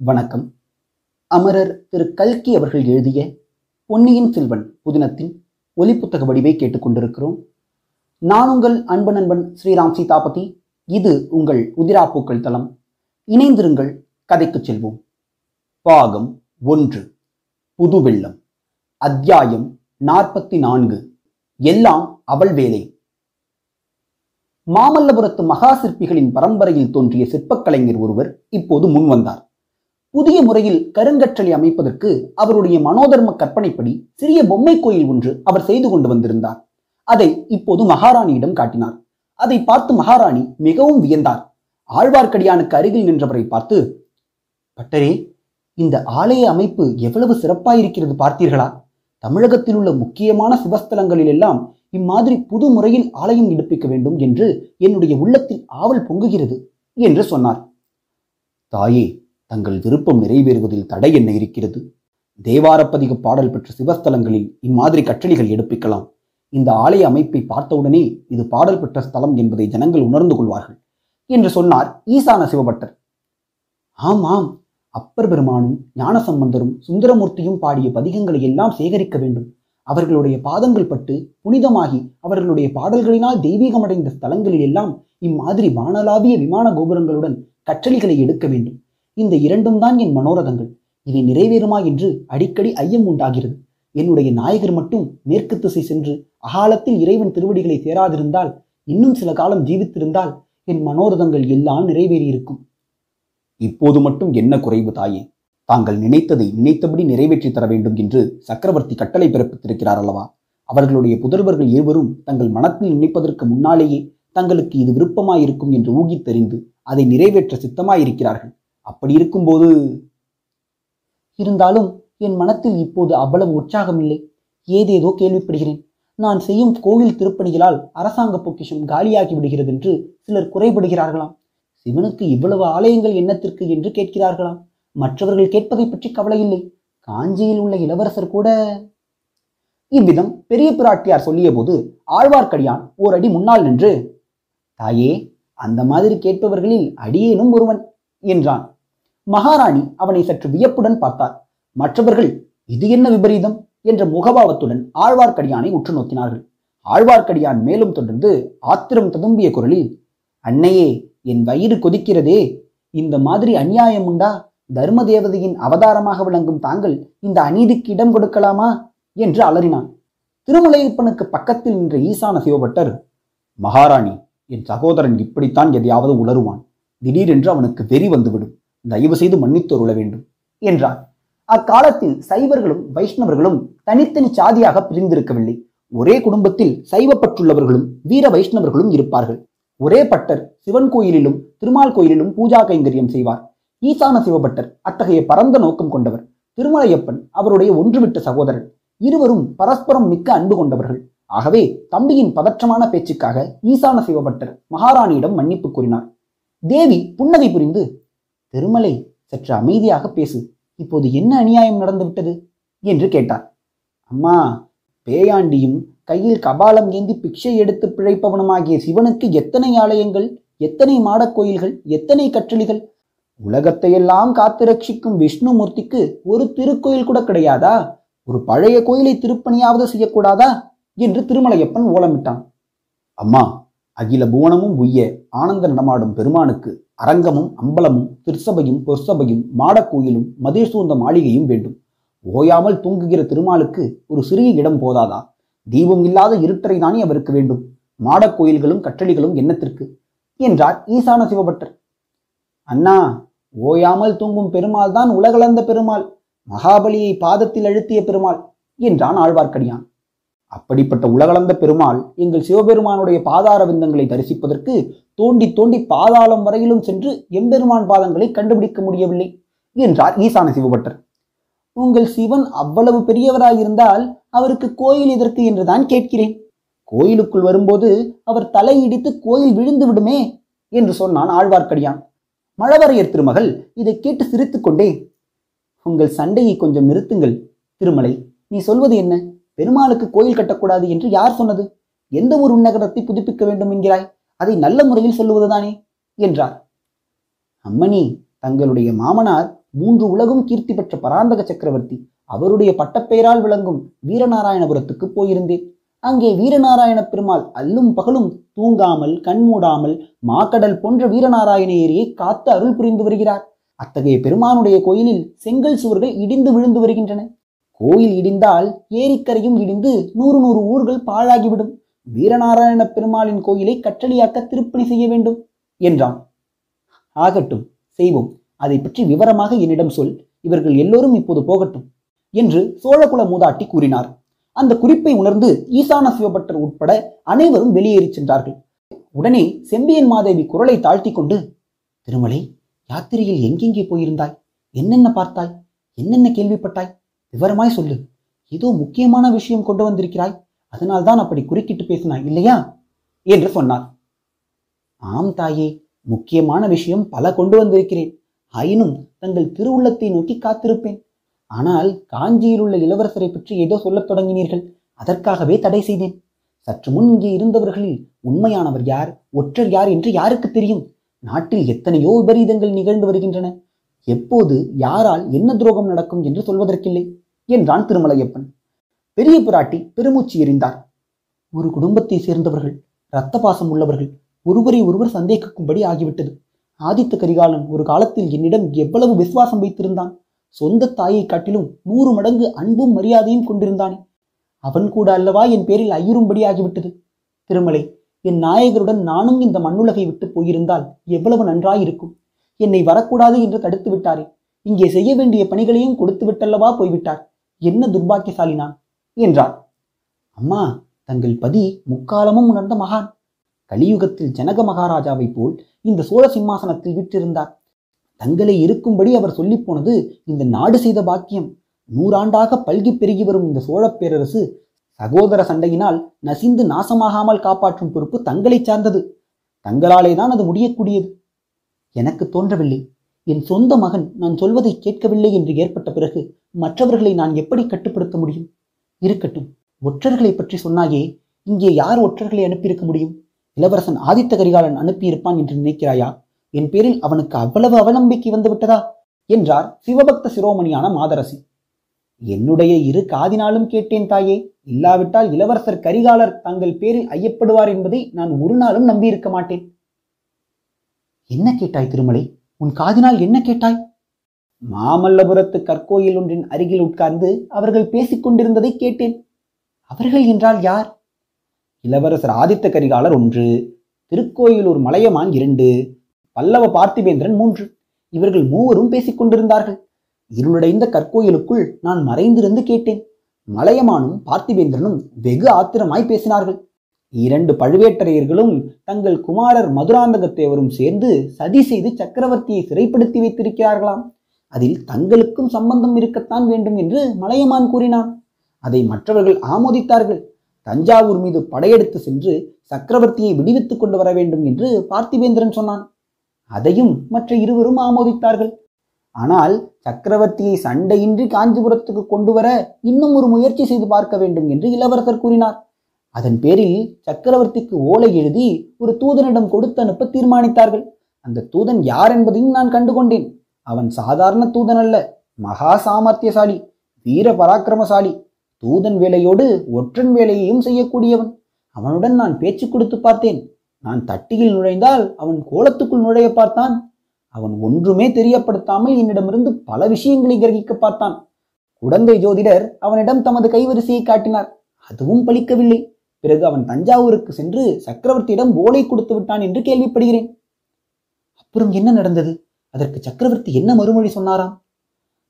வணக்கம். அமரர் திரு. கல்கி அவர்கள் எழுதிய பொன்னியின் செல்வன் புதினத்தின் ஒலிப்புத்தக வடிவை கேட்டுக்கொண்டிருக்கிறோம். நான் உங்கள் அன்பு நண்பன் ஸ்ரீராம் சீதாபதி. இது உங்கள் உதிராப்பூக்கள் தளம். இணைந்திருங்கள் கதைக்குச் செல்வோம். பாகம் ஒன்று. புது வெள்ளம் அத்தியாயம் நாற்பத்தி நான்கு எல்லாம் அவள் வேலை. மாமல்லபுரத்து மகா சிற்பிகளின் பரம்பரையில் தோன்றிய சிற்பக் கலைஞர் ஒருவர் இப்போது முன்வந்தார். புதிய முறையில் கருங்கற்றலை அமைப்பதற்கு அவருடைய மனோதர்ம கற்பனைப்படி சிறிய பொம்மை கோயில் ஒன்று அவர் செய்து கொண்டு வந்திருந்தார். அதை இப்போது மகாராணியிடம் காட்டினார். அதை பார்த்து மகாராணி மிகவும் வியந்தார். ஆழ்வார்க்கடியானுக்கு அருகில் நின்றவரை பார்த்து பட்டரே இந்த ஆலய அமைப்பு எவ்வளவு சிறப்பாயிருக்கிறது பார்த்தீர்களா? தமிழகத்தில் உள்ள முக்கியமான சிவஸ்தலங்களில் எல்லாம் இம்மாதிரி புது முறையில் ஆலயம் எடுப்பிக்க வேண்டும் என்று என்னுடைய உள்ளத்தில் ஆவல் பொங்குகிறது என்று சொன்னார். தாயே தங்கள் விருப்பம் நிறைவேறுவதில் தடை என்ன இருக்கிறது? தேவாரப்பதிக பாடல் பெற்ற சிவஸ்தலங்களில் இம்மாதிரி கற்றளிகள் எடுப்பிக்கலாம். இந்த ஆலய அமைப்பை பார்த்தவுடனே இது பாடல் பெற்ற ஸ்தலம் என்பதை ஜனங்கள் உணர்ந்து கொள்வார்கள் என்று சொன்னார் ஈசான சிவபட்டர். ஆமாம் அப்பர் பெருமானும் ஞானசம்பந்தரும் சுந்தரமூர்த்தியும் பாடிய பதிகங்களை எல்லாம் சேகரிக்க வேண்டும். அவர்களுடைய பாதங்கள் பட்டு புனிதமாகி அவர்களுடைய பாடல்களினால் தெய்வீகமடைந்த ஸ்தலங்களில் எல்லாம் இம்மாதிரி வானலாவிய விமான கோபுரங்களுடன் கற்றளிகளை எடுக்க வேண்டும். இந்த இரண்டும் தான் என் மனோரதங்கள். இவை நிறைவேறுமா என்று அடிக்கடி ஐயம் உண்டாகிறது. என்னுடைய நாயகர் மட்டும் மேற்கு திசை சென்று அகாலத்தில் இறைவன் திருவடிகளை சேராதிருந்தால் இன்னும் சில காலம் ஜீவித்திருந்தால் என் மனோரதங்கள் எல்லாம் நிறைவேறியிருக்கும். இப்போது மட்டும் என்ன குறைவு தாயே? தாங்கள் நினைத்ததை நினைத்தபடி நிறைவேற்றி தர வேண்டும் என்று சக்கரவர்த்தி கட்டளை பிறப்பித்திருக்கிறார் அல்லவா? அவர்களுடைய புதல்வர்கள் இருவரும் தங்கள் மனத்தில் நினைப்பதற்கு முன்னாலேயே தங்களுக்கு இது விருப்பமாயிருக்கும் என்று ஊகித்தறிந்து அதை நிறைவேற்ற சித்தமாயிருக்கிறார்கள். அப்படி இருக்கும்போது இருந்தாலும் என் மனத்தில் இப்போது அவ்வளவு உற்சாகம் இல்லை ஏதேதோ கேள்விப்படுகிறேன். நான் செய்யும் கோவில் திருப்பணிகளால் அரசாங்க பொக்கிஷம் காலியாகி விடுகிறது என்று சிலர் குறைபடுகிறார்களாம். சிவனுக்கு இவ்வளவு ஆலயங்கள் என்னத்திற்கு என்று கேட்கிறார்களாம். மற்றவர்கள் கேட்பதை பற்றி கவலை இல்லை. காஞ்சியில் உள்ள இளவரசர் கூட இவ்விதம் பெரிய பிராட்டியார் சொல்லிய போது ஆழ்வார்க்கடியான் ஓர் அடி முன்னால் நின்று தாயே அந்த மாதிரி கேட்பவர்களில் அடியேனும் ஒருவன் என்றான். மகாராணி அவனை சற்று வியப்புடன் பார்த்தார் மற்றவர்கள் இது என்ன விபரீதம்? என்ற முகபாவத்துடன் ஆழ்வார்க்கடியானை உற்று நோக்கினார்கள். ஆழ்வார்க்கடியான் மேலும் தொடர்ந்து ஆத்திரம் ததும்பிய குரலில் அன்னையே என் வயிறு கொதிக்கிறதே. இந்த மாதிரி அநியாயம் உண்டா? தர்ம தேவதையின் அவதாரமாக விளங்கும் தாங்கள் இந்த அநீதிக்கு இடம் கொடுக்கலாமா? என்று அலறினான். திருமலையப்பனுக்கு பக்கத்தில் நின்ற ஈசான சிவபட்டர் மகாராணி என் சகோதரன் இப்படித்தான் எதையாவது உளருவான் திடீரென்று அவனுக்கு வெறி வந்துவிடும். தயவு செய்து மன்னித்தொருள வேண்டும் என்றார் அக்காலத்தில் சைவர்களும் வைஷ்ணவர்களும் தனித்தனி சாதியாக பிரிந்திருக்கவில்லை. ஒரே குடும்பத்தில் சைவப்பற்றுள்ளவர்களும் வீர வைஷ்ணவர்களும் இருப்பார்கள். ஒரே பட்டர் சிவன் கோயிலிலும் திருமால் கோயிலிலும் பூஜா கைங்கரியம் செய்வார். ஈசான சிவபட்டர் அத்தகைய பரந்த நோக்கம் கொண்டவர். திருமலையப்பன் அவருடைய ஒன்றுவிட்ட சகோதரன் இருவரும் பரஸ்பரம் மிக்க அன்பு கொண்டவர்கள். ஆகவே தம்பியின் பதற்றமான பேச்சுக்காக ஈசான சிவபட்டர் மகாராணியிடம் மன்னிப்பு கூறினார். தேவி புன்னகை புரிந்து திருமலை சற்று அமைதியாக பேசு. இப்போது என்ன அநியாயம் நடந்துவிட்டது? என்று கேட்டார். அம்மா பேயாண்டியும் கையில் கபாலம் ஏந்தி பிக்ஷை எடுத்து பிழைப்பவனுமாகிய சிவனுக்கு எத்தனை ஆலயங்கள் எத்தனை மாடக் கோயில்கள் எத்தனை கற்றளிகள் உலகத்தையெல்லாம் காத்து ரட்சிக்கும் விஷ்ணுமூர்த்திக்கு ஒரு திருக்கோயில் கூட கிடையாதா? ஒரு பழைய கோயிலை திருப்பணியாவது செய்யக்கூடாதா? என்று திருமலையப்பன் ஓலமிட்டான். அம்மா அகில புவனமும் உய்ய ஆனந்த நடமாடும் பெருமானுக்கு அரங்கமும் அம்பலமும் திருச்சபையும் பொற்சபையும் மாடக்கோயிலும் மதேசூந்த மாளிகையும் வேண்டும். ஓயாமல் தூங்குகிற திருமாலுக்கு ஒரு சிறிய இடம் போதாதா? தீபம் இல்லாத இருட்டரை தானே அவருக்கு வேண்டும். மாடக் கோயில்களும் கற்றளிகளும் என்னத்திற்கு? என்றார் ஈசான சிவபட்டர். அண்ணா ஓயாமல் தூங்கும் பெருமாள் தான் உலகளந்த பெருமாள். மகாபலியை பாதத்தில் அழுத்திய பெருமாள் என்றான் ஆழ்வார்க்கடியான். அப்படிப்பட்ட உலகளந்த பெருமாள் எங்கள் சிவபெருமானுடைய பாதார விந்தங்களை தரிசிப்பதற்கு தோண்டி தோண்டி பாதாளம் வரையிலும் சென்று எம்பெருமான் பாதங்களை கண்டுபிடிக்க முடியவில்லை என்றார் ஈசான சிவபட்டர். உங்கள் சிவன் அவ்வளவு பெரியவராயிருந்தால் அவருக்கு கோயில் எதற்கு என்றுதான் கேட்கிறேன். கோயிலுக்குள் வரும்போது அவர் தலையிடித்து கோயில் விழுந்து விடுமே என்று சொன்னான் ஆழ்வார்க்கடியான். மழவரையர் திருமகள் இதை கேட்டு சிரித்துக்கொண்டே உங்கள் சண்டையை கொஞ்சம் நிறுத்துங்கள் திருமலை நீ சொல்வது என்ன? பெருமாளுக்கு கோயில் கட்டக்கூடாது என்று யார் சொன்னது? எந்த ஒரு உன்னகரத்தை புதுப்பிக்க வேண்டும் என்கிறாய்? அதை நல்ல முறையில் சொல்லுவதுதானே? என்றார். அம்மணி தங்களுடைய மாமனார் மூன்று உலகும் கீர்த்தி பெற்ற பராந்தக சக்கரவர்த்தி அவருடைய பட்டப்பெயரால் விளங்கும் வீரநாராயணபுரத்துக்கு போயிருந்தேன். அங்கே வீரநாராயண பெருமாள் அல்லும் பகலும் தூங்காமல் கண்மூடாமல் மாக்கடல் போன்ற வீரநாராயண ஏரியை காத்து அருள் புரிந்து வருகிறார். அத்தகைய பெருமானுடைய கோயிலில் செங்கல் சுவர்கள் இடிந்து விழுந்து வருகின்றன. கோயில் இடிந்தால் ஏரிக்கரையும் இடிந்து நூறு நூறு ஊர்கள் பாழாகிவிடும். வீரநாராயண பெருமாளின் கோயிலை கற்றளியாக்க திருப்பணி செய்ய வேண்டும் என்றான். ஆகட்டும் செய்வோம். அதை பற்றி விவரமாக என்னிடம் சொல். இவர்கள் எல்லோரும் இப்போது போகட்டும் என்று சோழகுல மூதாட்டி கூறினார். அந்த குறிப்பை உணர்ந்து ஈசான சிவபட்டர் உட்பட அனைவரும் வெளியேறி சென்றார்கள். உடனே செம்பியன் மாதேவி குரலை தாழ்த்தி கொண்டு திருமலை யாத்திரையில் எங்கெங்கே போயிருந்தாய்? என்னென்ன பார்த்தாய்? என்னென்ன கேள்விப்பட்டாய்? விவரமாய் சொல்லு. ஏதோ முக்கியமான விஷயம் கொண்டு வந்திருக்கிறாய். அதனால்தான் அப்படி குறுக்கிட்டு பேசினாய் இல்லையா? என்று சொன்னார். ஆம் தாயே முக்கியமான விஷயம் பல கொண்டு வந்திருக்கிறேன். ஆயினும் தங்கள் திருவுள்ளத்தை நோக்கி காத்திருப்பேன். ஆனால் காஞ்சியில் உள்ள இளவரசரை பற்றி ஏதோ சொல்லத் தொடங்கினீர்கள். அதற்காகவே தடை செய்தேன். சற்று முன் இங்கே இருந்தவர்களில் உண்மையானவர் யார் ஒற்றர் யார் என்று யாருக்கு தெரியும். நாட்டில் எத்தனையோ விபரீதங்கள் நிகழ்ந்து வருகின்றன. எப்போது யாரால் என்ன துரோகம் நடக்கும் என்று சொல்வதற்கில்லை என்றான் திருமலையப்பன். பெரிய பிராட்டி பெருமூச்சு எறிந்தார். ஒரு குடும்பத்தை சேர்ந்தவர்கள் இரத்த பாசம் உள்ளவர்கள் ஒருவரை ஒருவர் சந்தேகிக்கும்படி ஆகிவிட்டது. ஆதித்த கரிகாலன் ஒரு காலத்தில் என்னிடம் எவ்வளவு விசுவாசம் வைத்திருந்தான். சொந்த தாயை காட்டிலும் நூறு மடங்கு அன்பும் மரியாதையும் கொண்டிருந்தானே. அவன் கூட அல்லவா என் பேரில் ஐயுறும்படி ஆகிவிட்டது. திருமலை என் நாயகருடன் நானும் இந்த மண்ணுலகை விட்டு போயிருந்தால் எவ்வளவு நன்றாயிருக்கும். என்னை வரக்கூடாது என்று தடுத்து விட்டாரே. இங்கே செய்ய வேண்டிய பணிகளையும் கொடுத்து விட்டல்லவா போய்விட்டார். என்ன துர்பாக்கியசாலி நான் என்றார் அம்மா தங்கள் பதி முக்காலமும் உணர்ந்த மகான். கலியுகத்தில் ஜனக மகாராஜாவைப் போல் இந்த சோழ சிம்மாசனத்தில் விற்றிருந்தார் தங்களை இருக்கும்படி அவர் சொல்லிப் போனது இந்த நாடு செய்த பாக்கியம். நூறாண்டாக பல்கி பெருகி வரும் இந்த சோழப் பேரரசு சகோதர சண்டையினால் நசிந்து நாசமாகாமல் காப்பாற்றும் பொறுப்பு தங்களை சார்ந்தது. தங்களாலே தான் அது முடியக்கூடியது. எனக்கு தோன்றவில்லை. என் சொந்த மகன் நான் சொல்வதை கேட்கவில்லை என்று ஏற்பட்ட பிறகு மற்றவர்களை நான் எப்படி கட்டுப்படுத்த முடியும்? இருக்கட்டும் ஒற்றர்களை பற்றி சொன்னாயே இங்கே யார் ஒற்றர்களை அனுப்பியிருக்க முடியும்? இளவரசன் ஆதித்த கரிகாலன் அனுப்பியிருப்பான் என்று நினைக்கிறாயா? என் பேரில் அவனுக்கு அவ்வளவு அவநம்பிக்கை வந்துவிட்டதா? என்றார் சிவபக்த சிரோமணியான மாதரசி. என்னுடைய இரு காதினாலும் கேட்டேன் தாயே இல்லாவிட்டால் இளவரசர் கரிகாலர் தங்கள் பேரில் ஐயப்படுவார் என்பதை நான் ஒரு நாளும் நம்பியிருக்க மாட்டேன். என்ன கேட்டாய் திருமலை? உன் காதினால் என்ன கேட்டாய்? மாமல்லபுரத்து கற்கோயில் ஒன்றின் அருகில் உட்கார்ந்து அவர்கள் பேசிக் கொண்டிருந்ததை கேட்டேன். அவர்கள் என்றால் யார்? இளவரசர் ஆதித்த கரிகாலர் ஒன்று திருக்கோயிலூர் மலையமான் இரண்டு பல்லவ பார்த்திபேந்திரன் மூன்று. இவர்கள் மூவரும் பேசிக் கொண்டிருந்தார்கள். இருளுடைந்த கற்கோயிலுக்குள் நான் மறைந்திருந்து கேட்டேன். மலையமானும் பார்த்திபேந்திரனும் வெகு ஆத்திரமாய் பேசினார்கள். இரண்டு பழுவேட்டரையர்களும் தங்கள் குமாரர் மதுராந்தகத்தேவரும் சேர்ந்து சதி செய்து சக்கரவர்த்தியை சிறைப்படுத்தி வைத்திருக்கிறார்களாம். அதில் தங்களுக்கும் சம்பந்தம் இருக்கத்தான் வேண்டும் என்று மலையமான் கூறினான். அதை மற்றவர்கள் ஆமோதித்தார்கள். தஞ்சாவூர் மீது படையெடுத்து சென்று சக்கரவர்த்தியை விடுவித்துக் கொண்டு வர வேண்டும் என்று பார்த்திவேந்திரன் சொன்னான். அதையும் மற்ற இருவரும் ஆமோதித்தார்கள். ஆனால் சக்கரவர்த்தியை சண்டையின்றி காஞ்சிபுரத்துக்கு கொண்டு வர இன்னும் ஒரு முயற்சி செய்து பார்க்க வேண்டும் என்று இளவரசர் கூறினார். அதன் பேரில் சக்கரவர்த்திக்கு ஓலை எழுதி ஒரு தூதனிடம் கொடுத்து அனுப்ப தீர்மானித்தார்கள். அந்த தூதன் யார் என்பதையும் நான் கண்டுகொண்டேன். அவன் சாதாரண தூதன் அல்ல மகா சாமர்த்தியசாலி வீர பராக்கிரமசாலி. தூதன் வேலையோடு ஒற்றன் வேலையையும் செய்யக்கூடியவன். அவனுடன் நான் பேச்சு கொடுத்து பார்த்தேன். நான் தட்டியில் நுழைந்தால் அவன் கோலத்துக்குள் நுழைய பார்த்தான். அவன் ஒன்றுமே தெரியப்படுத்தாமல் என்னிடமிருந்து பல விஷயங்களை கிரகிக்க பார்த்தான். குடந்தை ஜோதிடர் அவனிடம் தமது கைவரிசையை காட்டினார். அதுவும் பலிக்கவில்லை. பிறகு அவன் தஞ்சாவூருக்கு சென்று சக்கரவர்த்தியிடம் ஓலை கொடுத்து விட்டான் என்று கேள்விப்படுகிறேன். அப்புறம் என்ன நடந்தது? அதற்கு சக்கரவர்த்தி என்ன மறுமொழி சொன்னாராம்?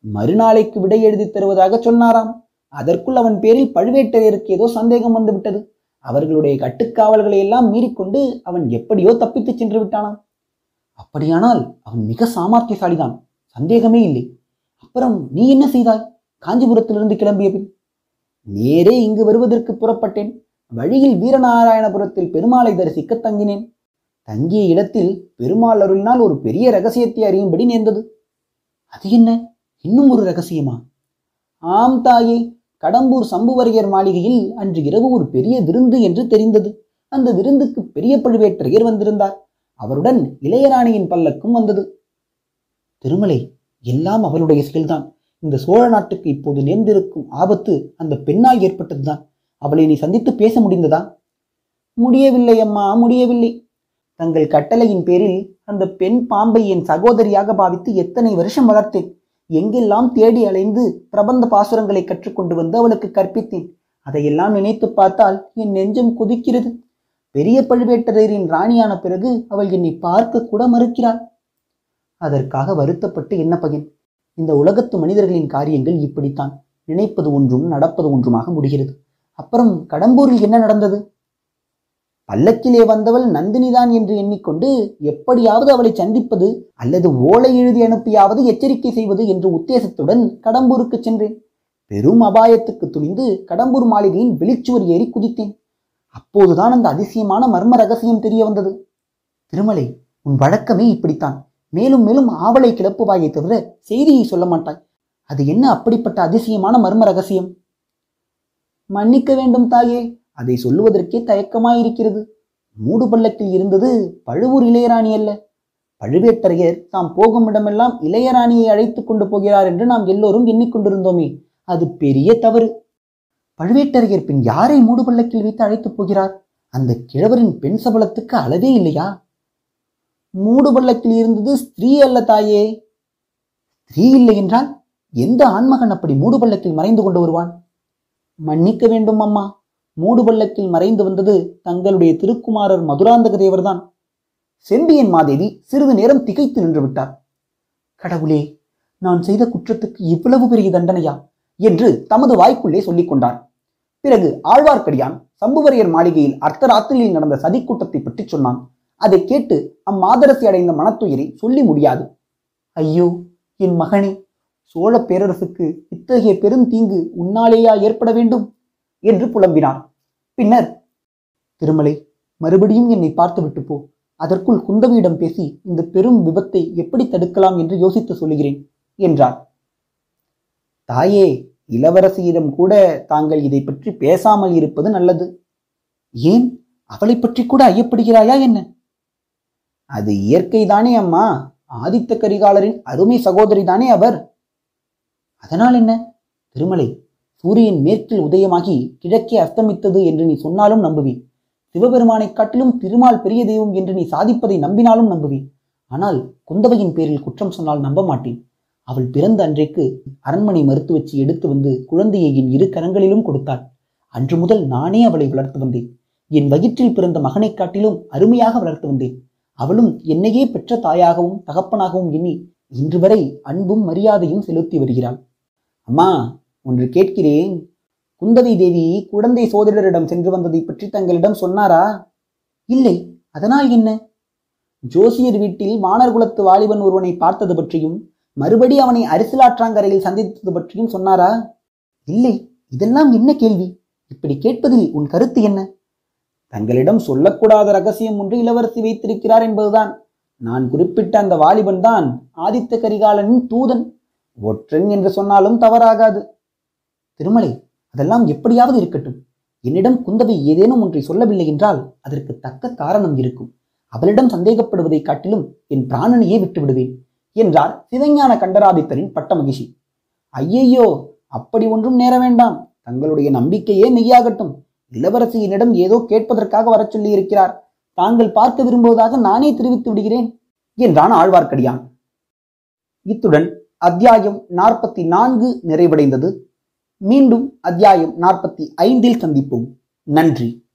மறுநாளைக்கு விடை எழுதி தருவதாக சொன்னாராம். அதற்குள் அவன் பேரில் பழுவேட்டரையருக்கு ஏதோ சந்தேகம் வந்துவிட்டது. அவர்களுடைய கட்டுக்காவல்களை எல்லாம் மீறிக்கொண்டு அவன் எப்படியோ தப்பித்துச் சென்று விட்டானாம். அப்படியானால் அவன் மிக சாமர்த்தியசாலிதான். சந்தேகமே இல்லை. அப்புறம் நீ என்ன செய்தாய்? காஞ்சிபுரத்திலிருந்து கிளம்பிய பின்? நேரே இங்கு வருவதற்கு புறப்பட்டேன். வழியில் வீரநாராயணபுரத்தில் பெருமாளை தரிசிக்க தங்கினேன். தங்கிய இடத்தில் பெருமாள் அருளினால் ஒரு பெரிய ரகசியத்தை அறியும்படி நேர்ந்தது. அது என்ன? இன்னும் ஒரு ரகசியமா? ஆம் தாயே கடம்பூர் சம்புவரையர் மாளிகையில் அன்று இரவு ஒரு பெரிய விருந்து என்று தெரிந்தது. அந்த விருந்துக்கு பெரிய பழுவேற்றையர் வந்திருந்தார். அவருடன் இளையராணியின் பல்லக்கும் வந்தது. திருமலை எல்லாம் அவளுடைய செயல்தான். இந்த சோழ நாட்டுக்கு இப்போது நேர்ந்திருக்கும் ஆபத்து அந்த பெண்ணால் ஏற்பட்டதுதான். அவளை நீ சந்தித்து பேச முடிந்ததா? முடியவில்லை அம்மா முடியவில்லை. தங்கள் கட்டளையின் பேரில் அந்த பெண் பாம்பை என் சகோதரியாக பாவித்து எத்தனை வருஷம் வளர்த்தேன். எங்கெல்லாம் தேடி அலைந்து பிரபந்த பாசுரங்களை கற்றுக்கொண்டு வந்து அவளுக்கு கற்பித்தேன். அதையெல்லாம் நினைத்து பார்த்தால் என் நெஞ்சம் கொதிக்கிறது. பெரிய பழுவேட்டரையரின் ராணியான பிறகு அவள் என்னை பார்க்க கூட மறுக்கிறாள். அதற்காக வருத்தப்பட்டு என்ன பயன்? இந்த உலகத்து மனிதர்களின் காரியங்கள் இப்படித்தான். நினைப்பது ஒன்றும் நடப்பது ஒன்றுமாக முடிகிறது. அப்புறம் கடம்பூரில் என்ன நடந்தது? பல்லக்கிலே வந்தவள் நந்தினிதான் என்று எண்ணிக்கொண்டு எப்படியாவது அவளை சந்திப்பது அல்லது ஓலை எழுதி அனுப்பியாவது எச்சரிக்கை செய்வது என்ற உத்தேசத்துடன் கடம்பூருக்கு சென்றேன். பெரும் அபாயத்துக்கு துணிந்து கடம்பூர் மாளிகையின் வெளிச்சுவர் ஏறி குதித்தேன். அப்போதுதான் அந்த அதிசயமான மர்ம ரகசியம் தெரிய வந்தது. திருமலை உன் வழக்கமே இப்படித்தான். மேலும் மேலும் ஆவலை கிளப்புவாயை தவிர செய்தியை சொல்ல மாட்டாய். அது என்ன அப்படிப்பட்ட அதிசயமான மர்ம ரகசியம்? மன்னிக்க வேண்டும் தாயே. அதை சொல்லுவதற்கே தயக்கமாயிருக்கிறது. மூடு பள்ளக்கில் இருந்தது பழுவூர் இளையராணி அல்ல. பழுவேட்டரையர் தாம் போகும் இடமெல்லாம் இளையராணியை அழைத்துக் கொண்டு போகிறார் என்று நாம் எல்லோரும் எண்ணிக்கொண்டிருந்தோமே அது பெரிய தவறு. பழுவேட்டரையர் பின் யாரை மூடு பள்ளக்கில் வைத்து அழைத்துப் போகிறார்? அந்த கிழவரின் பெண் சபலத்துக்கு அளவே இல்லையா? மூடு பள்ளக்கில் இருந்தது ஸ்திரீ அல்ல தாயே. ஸ்திரீ இல்லை என்றால் எந்த ஆண்மகன் அப்படி மூடு பள்ளக்கில் மறைந்து கொண்டு வருவான்? மன்னிக்க வேண்டும் அம்மா. மூடு பள்ளக்கில் மறைந்து வந்தது தங்களுடைய திருக்குமாரர் மதுராந்தக தேவர்தான். செம்பியன் மாதேவி சிறிது நேரம் திகைத்து நின்று விட்டார். கடவுளே நான் செய்த குற்றத்துக்கு இவ்வளவு பெரிய தண்டனையா? என்று தமது வாய்க்குள்ளே சொல்லிக் கொண்டார். பிறகு ஆழ்வார்க்கடியான் சம்புவரையர் மாளிகையில் அர்த்தராத்திரியில் நடந்த சதிக்கூட்டத்தை பற்றி சொன்னான். அதை கேட்டு அம்மாதரசி அடைந்த மனத்துயிரை சொல்லி முடியாது. ஐயோ என் மகனே சோழ பேரரசுக்கு இத்தகைய பெருந்தீங்கு உன்னாலேயா ஏற்பட வேண்டும்? என்று புலம்பினார் பின்னர் திருமலை மறுபடியும் என்னை பார்த்துவிட்டு போ. அதற்குள் குந்தவியிடம் பேசி இந்த பெரும் விபத்தை எப்படி தடுக்கலாம் என்று யோசித்து சொல்கிறேன் என்றார் தாயே இளவரசியிடம் கூட தாங்கள் இதை பற்றி பேசாமல் இருப்பது நல்லது. ஏன்? அவளை பற்றி கூட ஐயப்படுகிறாயா என்ன? அது இயற்கைதானே அம்மா. ஆதித்த கரிகாலரின் அருமை சகோதரி தானே அவர். அதனால் என்ன? திருமலை சூரியன் மேற்கில் உதயமாகி கிழக்கே அஸ்தமித்தது என்று நீ சொன்னாலும் நம்புவேன். சிவபெருமானைக் காட்டிலும் திருமால் பெரிய தெய்வம் என்று நீ சாதிப்பதை நம்பினாலும் நம்புவேன். ஆனால் குந்தவையின் பேரில் குற்றம் சொன்னால் நம்ப மாட்டேன். அவள் பிறந்த அன்றைக்கு அரண்மனை மருத்துவச்சி எடுத்து வந்து குழந்தையை என் இரு கரங்களிலும் கொடுத்தாள். அன்று முதல் நானே அவளை வளர்த்து வந்தேன். என் வயிற்றில் பிறந்த மகனைக் காட்டிலும் அருமையாக வளர்த்து வந்தேன். அவளும் என்னையே பெற்ற தாயாகவும் தகப்பனாகவும் எண்ணி இன்று வரை அன்பும் மரியாதையும் செலுத்தி வருகிறாள். அம்மா ஒன்று கேட்கிறேன். குந்தவை தேவி குழந்தை சோதரரிடம் சென்று வந்ததை பற்றி தங்களிடம் சொன்னாரா? இல்லை. அதனால் என்ன? ஜோசியர் வீட்டில் வானர் குலத்து வாலிபன் ஒருவனை பார்த்தது பற்றியும் மறுபடி அவனை அரிசிலாற்றாங்கரையில் சந்தித்தது பற்றியும் சொன்னாரா? இல்லை. இதெல்லாம் என்ன கேள்வி? இப்படி கேட்பதில் உன் கருத்து என்ன? தங்களிடம் சொல்லக்கூடாத ரகசியம் ஒன்று இளவரசி வைத்திருக்கிறார் என்பதுதான். நான் குறிப்பிட்ட அந்த வாலிபன் தான் ஆதித்த கரிகாலனின் தூதன். ஒற்றன் என்று சொன்னாலும் தவறாகாது. திருமலை அதெல்லாம் எப்படியாவது இருக்கட்டும். என்னிடம் குந்தவை ஏதேனும் ஒன்றை சொல்லவில்லை என்றால் அதற்கு தக்க காரணம் இருக்கும். அவளிடம் சந்தேகப்படுவதை காட்டிலும் என் பிராணனையே விட்டுவிடுவேன் என்றார் சிவஞான கண்டராதித்தரின் பட்ட மகிழ்ச்சி ஐயையோ அப்படி ஒன்றும் நேர வேண்டாம். தங்களுடைய நம்பிக்கையே மெய்யாகட்டும். இளவரசி என்னிடம் ஏதோ கேட்பதற்காக வரச் சொல்லியிருக்கிறார். தாங்கள் பார்க்க விரும்புவதாக நானே தெரிவித்து விடுகிறேன் என்றான் ஆழ்வார்க்கடியான். இத்துடன் அத்தியாயம் நாற்பத்தி நான்கு நிறைவடைந்தது. மீண்டும் அத்தியாயம் நாற்பத்தி ஐந்தில் சந்திப்போம். நன்றி.